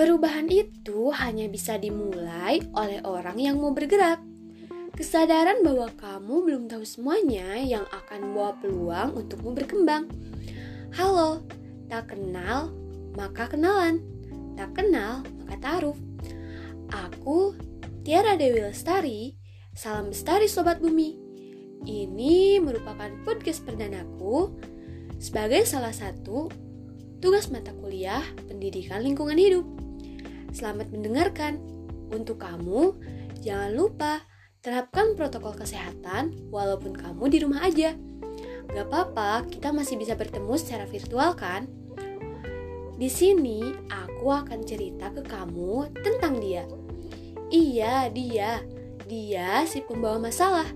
Perubahan itu hanya bisa dimulai oleh orang yang mau bergerak. Kesadaran bahwa kamu belum tahu semuanya yang akan membawa peluang untukmu berkembang. Halo, tak kenal maka kenalan, tak kenal maka taruh. Aku Tiara Dewi Lestari, salam bestari Sobat Bumi. Ini merupakan podcast perdanaku sebagai salah satu tugas mata kuliah pendidikan lingkungan hidup. Selamat mendengarkan. Untuk kamu, jangan lupa terapkan protokol kesehatan walaupun kamu di rumah aja. Gak apa-apa, kita masih bisa bertemu secara virtual kan? Di sini aku akan cerita ke kamu tentang dia. Iya, dia. Dia si pembawa masalah.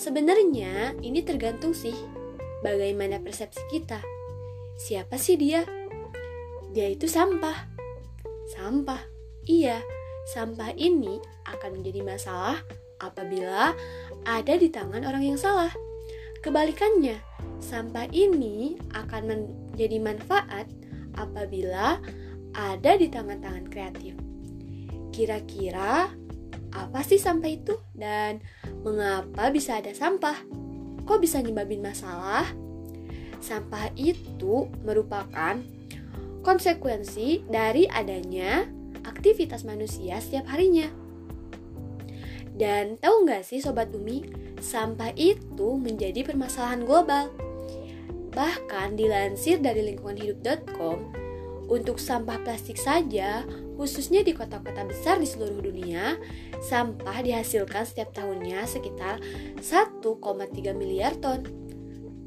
Sebenarnya ini tergantung sih bagaimana persepsi kita. Siapa sih dia? Dia itu sampah. Sampah. Iya, sampah ini akan menjadi masalah apabila ada di tangan orang yang salah. Kebalikannya, sampah ini akan menjadi manfaat apabila ada di tangan-tangan kreatif. Kira-kira apa sih sampah itu dan mengapa bisa ada sampah? Kok bisa nyebabin masalah? Sampah itu merupakan konsekuensi dari adanya aktivitas manusia setiap harinya. Dan tahu nggak sih Sobat Bumi, sampah itu menjadi permasalahan global. Bahkan dilansir dari lingkunganhidup.com, untuk sampah plastik saja, khususnya di kota-kota besar di seluruh dunia, sampah dihasilkan setiap tahunnya sekitar 1,3 miliar ton.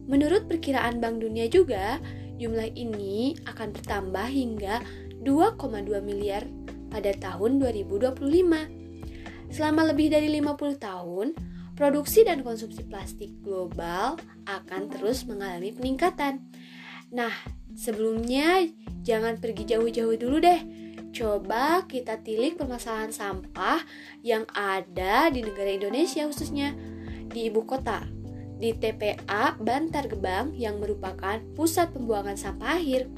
Menurut perkiraan Bank Dunia juga, jumlah ini akan bertambah hingga 2,2 miliar pada tahun 2025. Selama lebih dari 50 tahun, produksi dan konsumsi plastik global akan terus mengalami peningkatan. Nah, sebelumnya jangan pergi jauh-jauh dulu deh. Coba kita tilik permasalahan sampah yang ada di negara Indonesia khususnya di ibu kota, di TPA Bantar Gebang yang merupakan pusat pembuangan sampah akhir.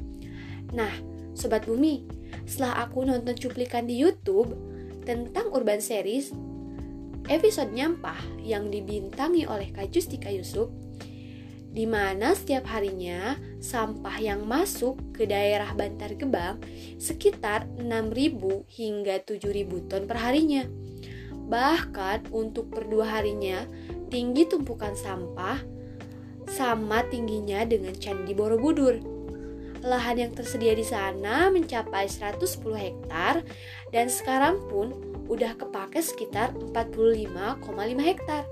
Nah, Sobat Bumi, setelah aku nonton cuplikan di YouTube tentang Urban Series, episode nyampah yang dibintangi oleh Kak Justika Yusuf, di mana setiap harinya sampah yang masuk ke daerah Bantar Gebang sekitar 6.000 hingga 7.000 ton per harinya. Bahkan untuk per dua harinya, tinggi tumpukan sampah sama tingginya dengan Candi Borobudur. Lahan yang tersedia di sana mencapai 110 hektar dan sekarang pun udah kepake sekitar 45,5 hektar.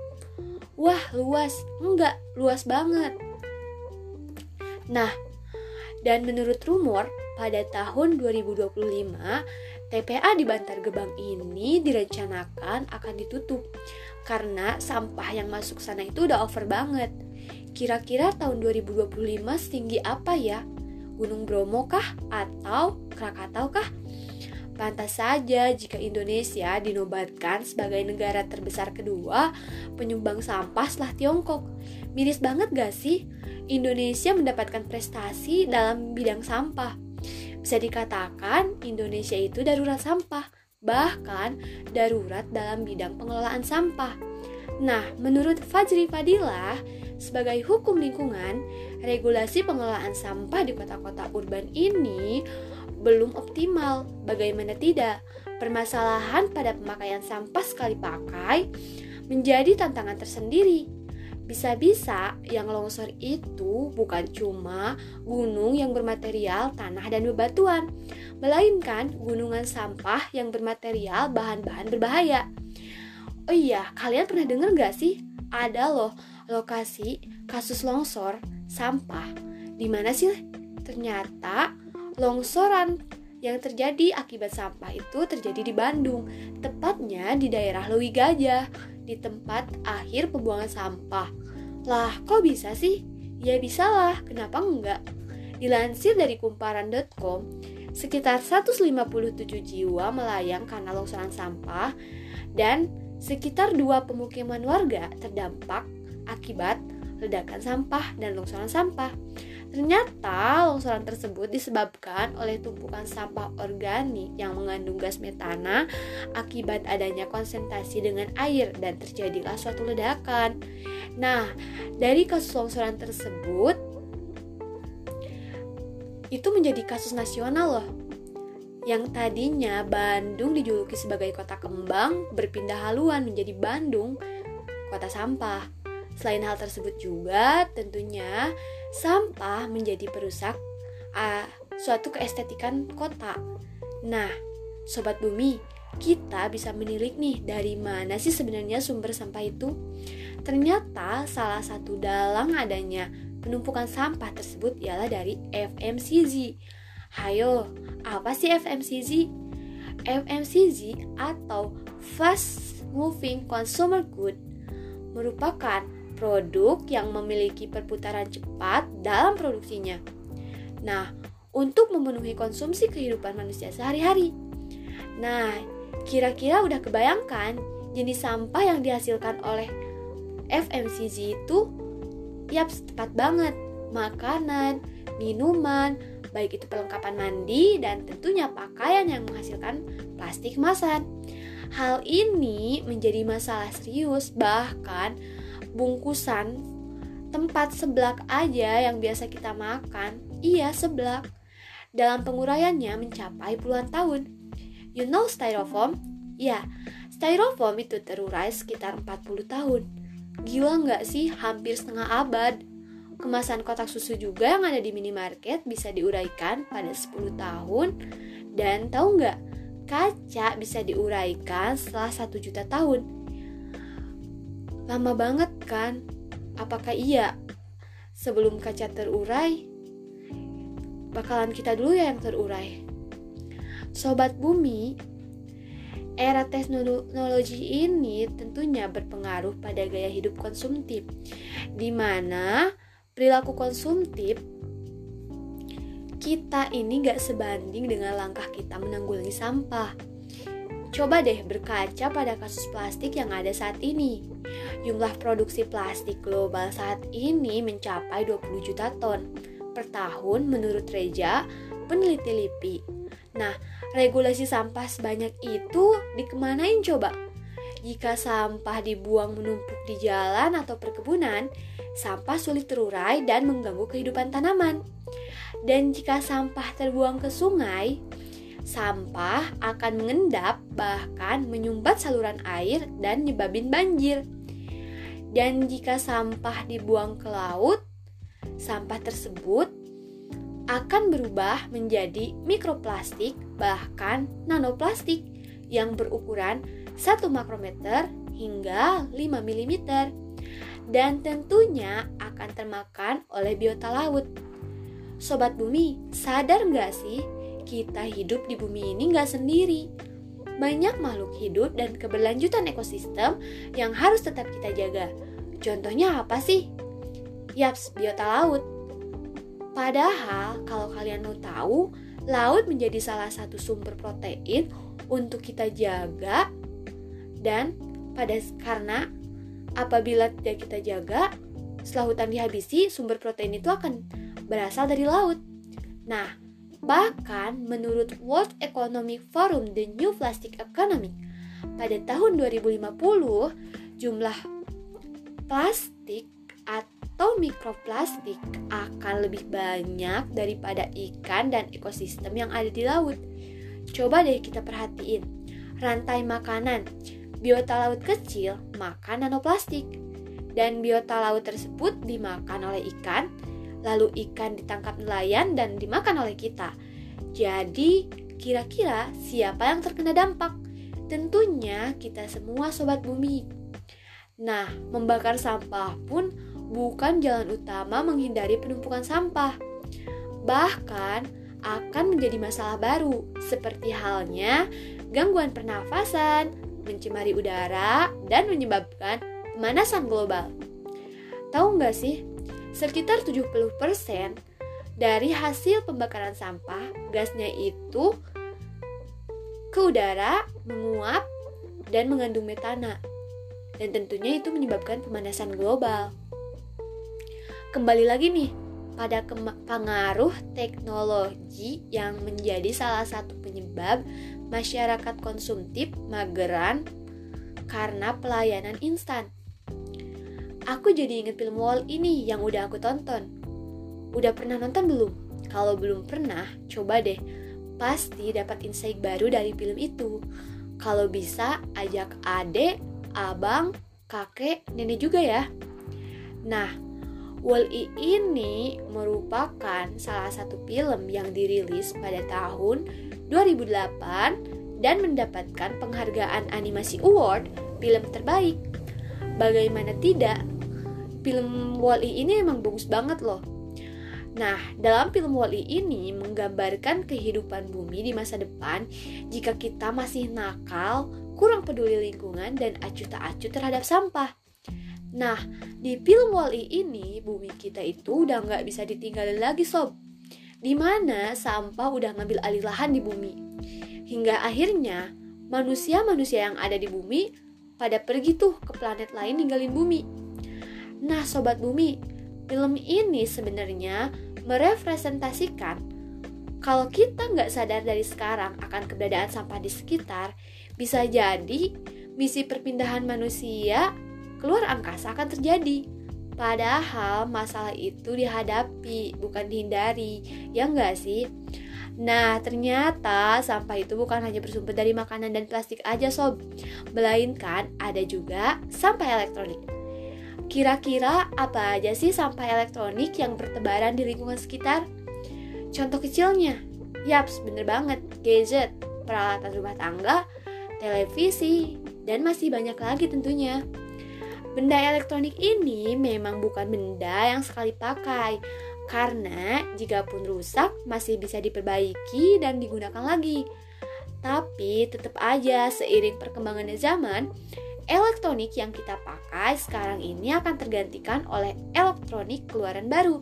Wah, luas. Enggak, luas banget. Nah, dan menurut rumor, pada tahun 2025, TPA di Bantar Gebang ini direncanakan akan ditutup karena sampah yang masuk sana itu udah over banget. Kira-kira tahun 2025 setinggi apa ya? Gunung Bromo kah? Atau Krakatau kah? Pantas saja jika Indonesia dinobatkan sebagai negara terbesar kedua penyumbang sampah setelah Tiongkok. Miris banget gak sih? Indonesia mendapatkan prestasi dalam bidang sampah. Bisa dikatakan Indonesia itu darurat sampah, bahkan darurat dalam bidang pengelolaan sampah. Nah, menurut Fajri Fadilah, sebagai hukum lingkungan, regulasi pengelolaan sampah di kota-kota urban ini belum optimal. Bagaimana tidak? Permasalahan pada pemakaian sampah sekali pakai menjadi tantangan tersendiri. Bisa-bisa yang longsor itu bukan cuma gunung yang bermaterial tanah dan bebatuan, melainkan gunungan sampah yang bermaterial bahan-bahan berbahaya. Oh iya, kalian pernah dengar gak sih? Ada loh lokasi kasus longsor sampah. Di mana sih? Ternyata longsoran yang terjadi akibat sampah itu terjadi di Bandung, tepatnya di daerah Lewi Gajah, di tempat akhir pembuangan sampah. Lah, kok bisa sih? Ya bisa lah, kenapa enggak? Dilansir dari kumparan.com, sekitar 157 jiwa melayang karena longsoran sampah dan sekitar dua pemukiman warga terdampak akibat ledakan sampah dan longsoran sampah. Ternyata longsoran tersebut disebabkan oleh tumpukan sampah organik yang mengandung gas metana akibat adanya konsentrasi dengan air dan terjadilah suatu ledakan. Nah, dari kasus longsoran tersebut itu menjadi kasus nasional loh. Yang tadinya Bandung dijuluki sebagai kota kembang berpindah haluan menjadi Bandung, kota sampah. Selain hal tersebut juga tentunya sampah menjadi perusak uh, suatu keestetikan kota. Nah, sobat bumi, kita bisa menilik nih dari mana sih sebenarnya sumber sampah itu? Ternyata salah satu dalang adanya penumpukan sampah tersebut ialah dari FMCG. Hayo, apa sih FMCG? FMCG atau Fast Moving Consumer Good merupakan produk yang memiliki perputaran cepat dalam produksinya. Nah, untuk memenuhi konsumsi kehidupan manusia sehari-hari. Nah, kira-kira udah kebayangkan jenis sampah yang dihasilkan oleh FMCG itu? Yap, tepat banget. Makanan, minuman, baik itu perlengkapan mandi dan tentunya pakaian yang menghasilkan plastik kemasan. Hal ini menjadi masalah serius bahkan bungkusan tempat seblak aja yang biasa kita makan, iya seblak, dalam penguraiannya mencapai puluhan tahun. You know styrofoam? Ya, styrofoam itu terurai sekitar 40 tahun. Gila nggak sih? Hampir setengah abad. Kemasan kotak susu juga yang ada di minimarket bisa diuraikan pada 10 tahun. Dan tahu nggak? Kaca bisa diuraikan setelah 1 juta tahun Lama banget kan? Apakah iya? Sebelum kaca terurai, bakalan kita dulu ya yang terurai. Sobat bumi, era teknologi ini tentunya berpengaruh pada gaya hidup konsumtif, di mana perilaku konsumtif kita ini gak sebanding dengan langkah kita menanggulangi sampah. Coba deh berkaca pada kasus plastik yang ada saat ini. Jumlah produksi plastik global saat ini mencapai 20 juta ton per tahun menurut Reja, peneliti LIPI. Nah, regulasi sampah sebanyak itu dikemanain coba? Jika sampah dibuang menumpuk di jalan atau perkebunan, sampah sulit terurai dan mengganggu kehidupan tanaman. Dan jika sampah terbuang ke sungai, sampah akan mengendap bahkan menyumbat saluran air dan nyebabin banjir. Dan jika sampah dibuang ke laut, sampah tersebut akan berubah menjadi mikroplastik bahkan nanoplastik yang berukuran 1 makrometer hingga 5 mm dan tentunya akan termakan oleh biota laut. Sobat bumi, sadar nggak sih kita hidup di bumi ini nggak sendiri. Banyak makhluk hidup dan keberlanjutan ekosistem yang harus tetap kita jaga. Contohnya apa sih? Yaps, biota laut. Padahal kalau kalian mau tahu, laut menjadi salah satu sumber protein untuk kita jaga dan pada karena apabila tidak kita jaga, setelah hutan dihabisi, sumber protein itu akan berasal dari laut. Nah, Bahkan menurut World Economic Forum The New Plastic Economy, pada tahun 2050 jumlah plastik atau mikroplastik akan lebih banyak daripada ikan dan ekosistem yang ada di laut. Coba deh kita perhatiin. Rantai makanan. Biota laut kecil makan nanoplastik. Dan biota laut tersebut dimakan oleh ikan lalu ikan ditangkap nelayan dan dimakan oleh kita. Jadi, kira-kira siapa yang terkena dampak? Tentunya kita semua sobat bumi. Nah, membakar sampah pun bukan jalan utama menghindari penumpukan sampah. Bahkan akan menjadi masalah baru, seperti halnya gangguan pernafasan, mencemari udara, dan menyebabkan pemanasan global. Tahu nggak sih, Sekitar 70% dari hasil pembakaran sampah, gasnya itu ke udara, menguap, dan mengandung metana. Dan tentunya itu menyebabkan pemanasan global. Kembali lagi nih, pada pengaruh teknologi yang menjadi salah satu penyebab masyarakat konsumtif mageran karena pelayanan instan. Aku jadi inget film Wall ini yang udah aku tonton. Udah pernah nonton belum? Kalau belum pernah, coba deh. Pasti dapat insight baru dari film itu. Kalau bisa, ajak adek, abang, kakek, nenek juga ya. Nah, Wall-E ini merupakan salah satu film yang dirilis pada tahun 2008 dan mendapatkan penghargaan animasi award film terbaik. Bagaimana tidak? Film Wall-E ini emang bagus banget loh. Nah, dalam film Wall-E ini menggambarkan kehidupan bumi di masa depan jika kita masih nakal, kurang peduli lingkungan, dan acuh tak acuh terhadap sampah. Nah, di film Wall-E ini, bumi kita itu udah nggak bisa ditinggalin lagi sob. Di mana sampah udah ngambil alih lahan di bumi. Hingga akhirnya, manusia-manusia yang ada di bumi pada pergi tuh ke planet lain ninggalin bumi. Nah, sobat bumi, film ini sebenarnya merepresentasikan kalau kita nggak sadar dari sekarang akan keberadaan sampah di sekitar, bisa jadi misi perpindahan manusia keluar angkasa akan terjadi. Padahal masalah itu dihadapi, bukan dihindari. Ya enggak sih? Nah, ternyata sampah itu bukan hanya bersumber dari makanan dan plastik aja sob, melainkan ada juga sampah elektronik. Kira-kira apa aja sih sampah elektronik yang bertebaran di lingkungan sekitar? Contoh kecilnya, yaps bener banget, gadget, peralatan rumah tangga, televisi, dan masih banyak lagi tentunya. Benda elektronik ini memang bukan benda yang sekali pakai, karena jika pun rusak masih bisa diperbaiki dan digunakan lagi. Tapi tetap aja seiring perkembangan zaman, elektronik yang kita pakai sekarang ini akan tergantikan oleh elektronik keluaran baru.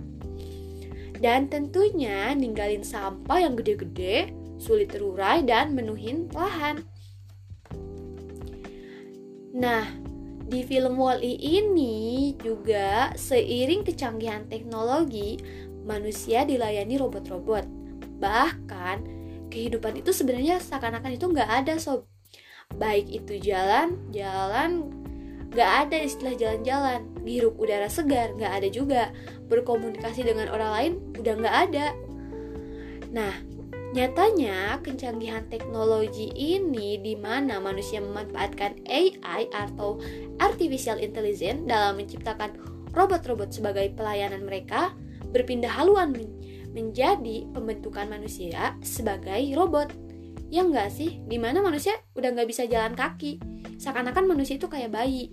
Dan tentunya ninggalin sampah yang gede-gede, sulit terurai dan menuhin lahan. Nah, di film Wall-E ini juga seiring kecanggihan teknologi, manusia dilayani robot-robot. Bahkan kehidupan itu sebenarnya seakan-akan itu nggak ada sob. Baik itu jalan, jalan nggak ada istilah jalan-jalan. Hirup udara segar nggak ada juga. Berkomunikasi dengan orang lain udah nggak ada. Nah, Nyatanya, kecanggihan teknologi ini di mana manusia memanfaatkan AI atau artificial intelligence dalam menciptakan robot-robot sebagai pelayanan mereka berpindah haluan menjadi pembentukan manusia sebagai robot. Ya enggak sih? Di mana manusia udah nggak bisa jalan kaki. Seakan-akan manusia itu kayak bayi.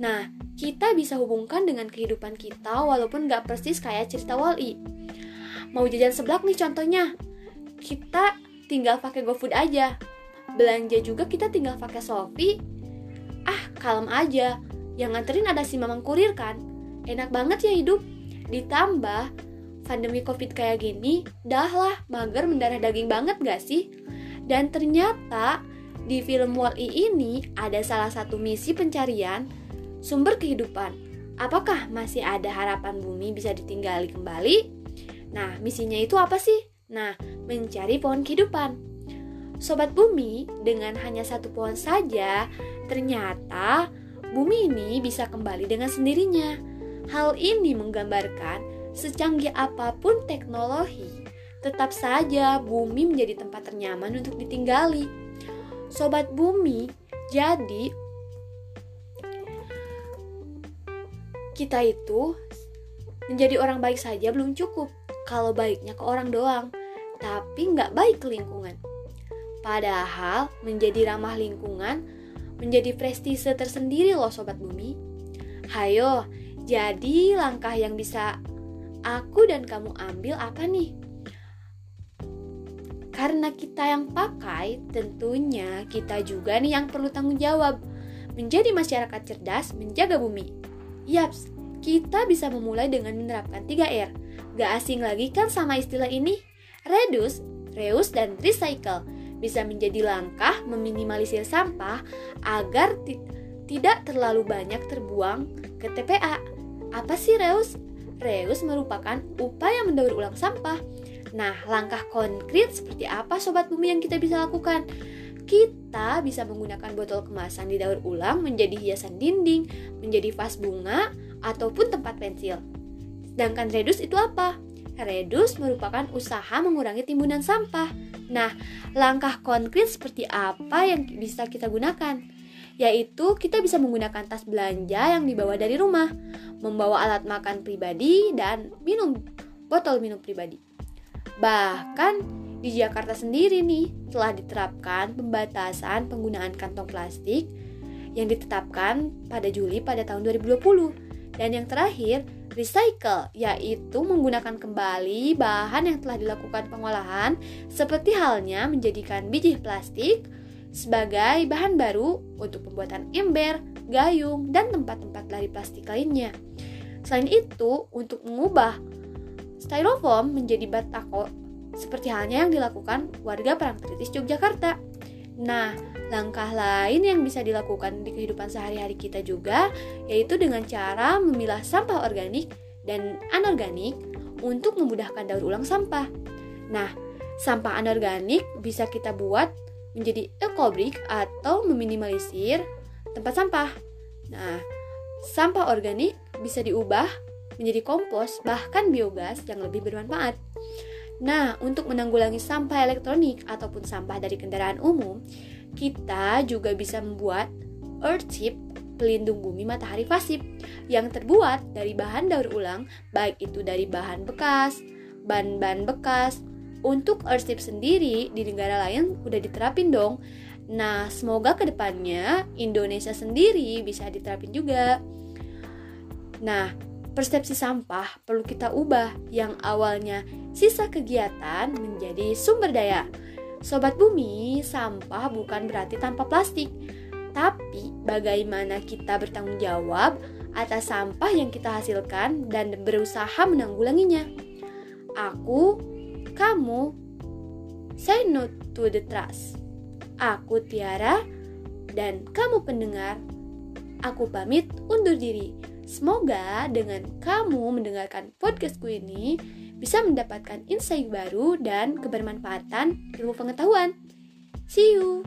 Nah, kita bisa hubungkan dengan kehidupan kita walaupun nggak persis kayak cerita Wall-E mau jajan seblak nih contohnya kita tinggal pakai GoFood aja belanja juga kita tinggal pakai Shopee ah kalem aja yang nganterin ada si mamang kurir kan enak banget ya hidup ditambah pandemi covid kayak gini dah lah mager mendarah daging banget gak sih dan ternyata di film Wall-E ini ada salah satu misi pencarian sumber kehidupan apakah masih ada harapan bumi bisa ditinggali kembali Nah, misinya itu apa sih? Nah, mencari pohon kehidupan. Sobat bumi, dengan hanya satu pohon saja, ternyata bumi ini bisa kembali dengan sendirinya. Hal ini menggambarkan secanggih apa pun teknologi, tetap saja bumi menjadi tempat ternyaman untuk ditinggali. Sobat bumi, jadi kita itu menjadi orang baik saja belum cukup kalau baiknya ke orang doang, tapi nggak baik ke lingkungan. Padahal menjadi ramah lingkungan menjadi prestise tersendiri loh Sobat Bumi. Hayo, jadi langkah yang bisa aku dan kamu ambil apa nih? Karena kita yang pakai, tentunya kita juga nih yang perlu tanggung jawab. Menjadi masyarakat cerdas, menjaga bumi. Yaps, kita bisa memulai dengan menerapkan 3R Gak asing lagi kan sama istilah ini? Reduce, reuse, dan recycle bisa menjadi langkah meminimalisir sampah agar tidak terlalu banyak terbuang ke TPA. Apa sih reuse? Reus merupakan upaya mendaur ulang sampah. Nah, langkah konkret seperti apa sobat bumi yang kita bisa lakukan? Kita bisa menggunakan botol kemasan didaur ulang menjadi hiasan dinding, menjadi vas bunga, ataupun tempat pensil. Sedangkan redus itu apa? Redus merupakan usaha mengurangi timbunan sampah. Nah, langkah konkret seperti apa yang bisa kita gunakan? Yaitu kita bisa menggunakan tas belanja yang dibawa dari rumah, membawa alat makan pribadi, dan minum botol minum pribadi. Bahkan di Jakarta sendiri nih telah diterapkan pembatasan penggunaan kantong plastik yang ditetapkan pada Juli pada tahun 2020. Dan yang terakhir, recycle, yaitu menggunakan kembali bahan yang telah dilakukan pengolahan, seperti halnya menjadikan biji plastik sebagai bahan baru untuk pembuatan ember, gayung, dan tempat-tempat dari plastik lainnya. Selain itu, untuk mengubah styrofoam menjadi batako seperti halnya yang dilakukan warga Parangtritis Yogyakarta. Nah, langkah lain yang bisa dilakukan di kehidupan sehari-hari kita juga yaitu dengan cara memilah sampah organik dan anorganik untuk memudahkan daur ulang sampah. Nah, sampah anorganik bisa kita buat menjadi ekobrik atau meminimalisir tempat sampah. Nah, sampah organik bisa diubah menjadi kompos bahkan biogas yang lebih bermanfaat. Nah, untuk menanggulangi sampah elektronik ataupun sampah dari kendaraan umum, kita juga bisa membuat earth chip pelindung bumi matahari pasif yang terbuat dari bahan daur ulang, baik itu dari bahan bekas, ban-ban bekas. Untuk earth chip sendiri di negara lain udah diterapin dong. Nah, semoga ke depannya Indonesia sendiri bisa diterapin juga. Nah, persepsi sampah perlu kita ubah yang awalnya sisa kegiatan menjadi sumber daya. Sobat bumi, sampah bukan berarti tanpa plastik, tapi bagaimana kita bertanggung jawab atas sampah yang kita hasilkan dan berusaha menanggulanginya. Aku, kamu, say no to the trust. Aku Tiara, dan kamu pendengar, aku pamit undur diri. Semoga dengan kamu mendengarkan podcastku ini bisa mendapatkan insight baru dan kebermanfaatan ilmu pengetahuan. See you.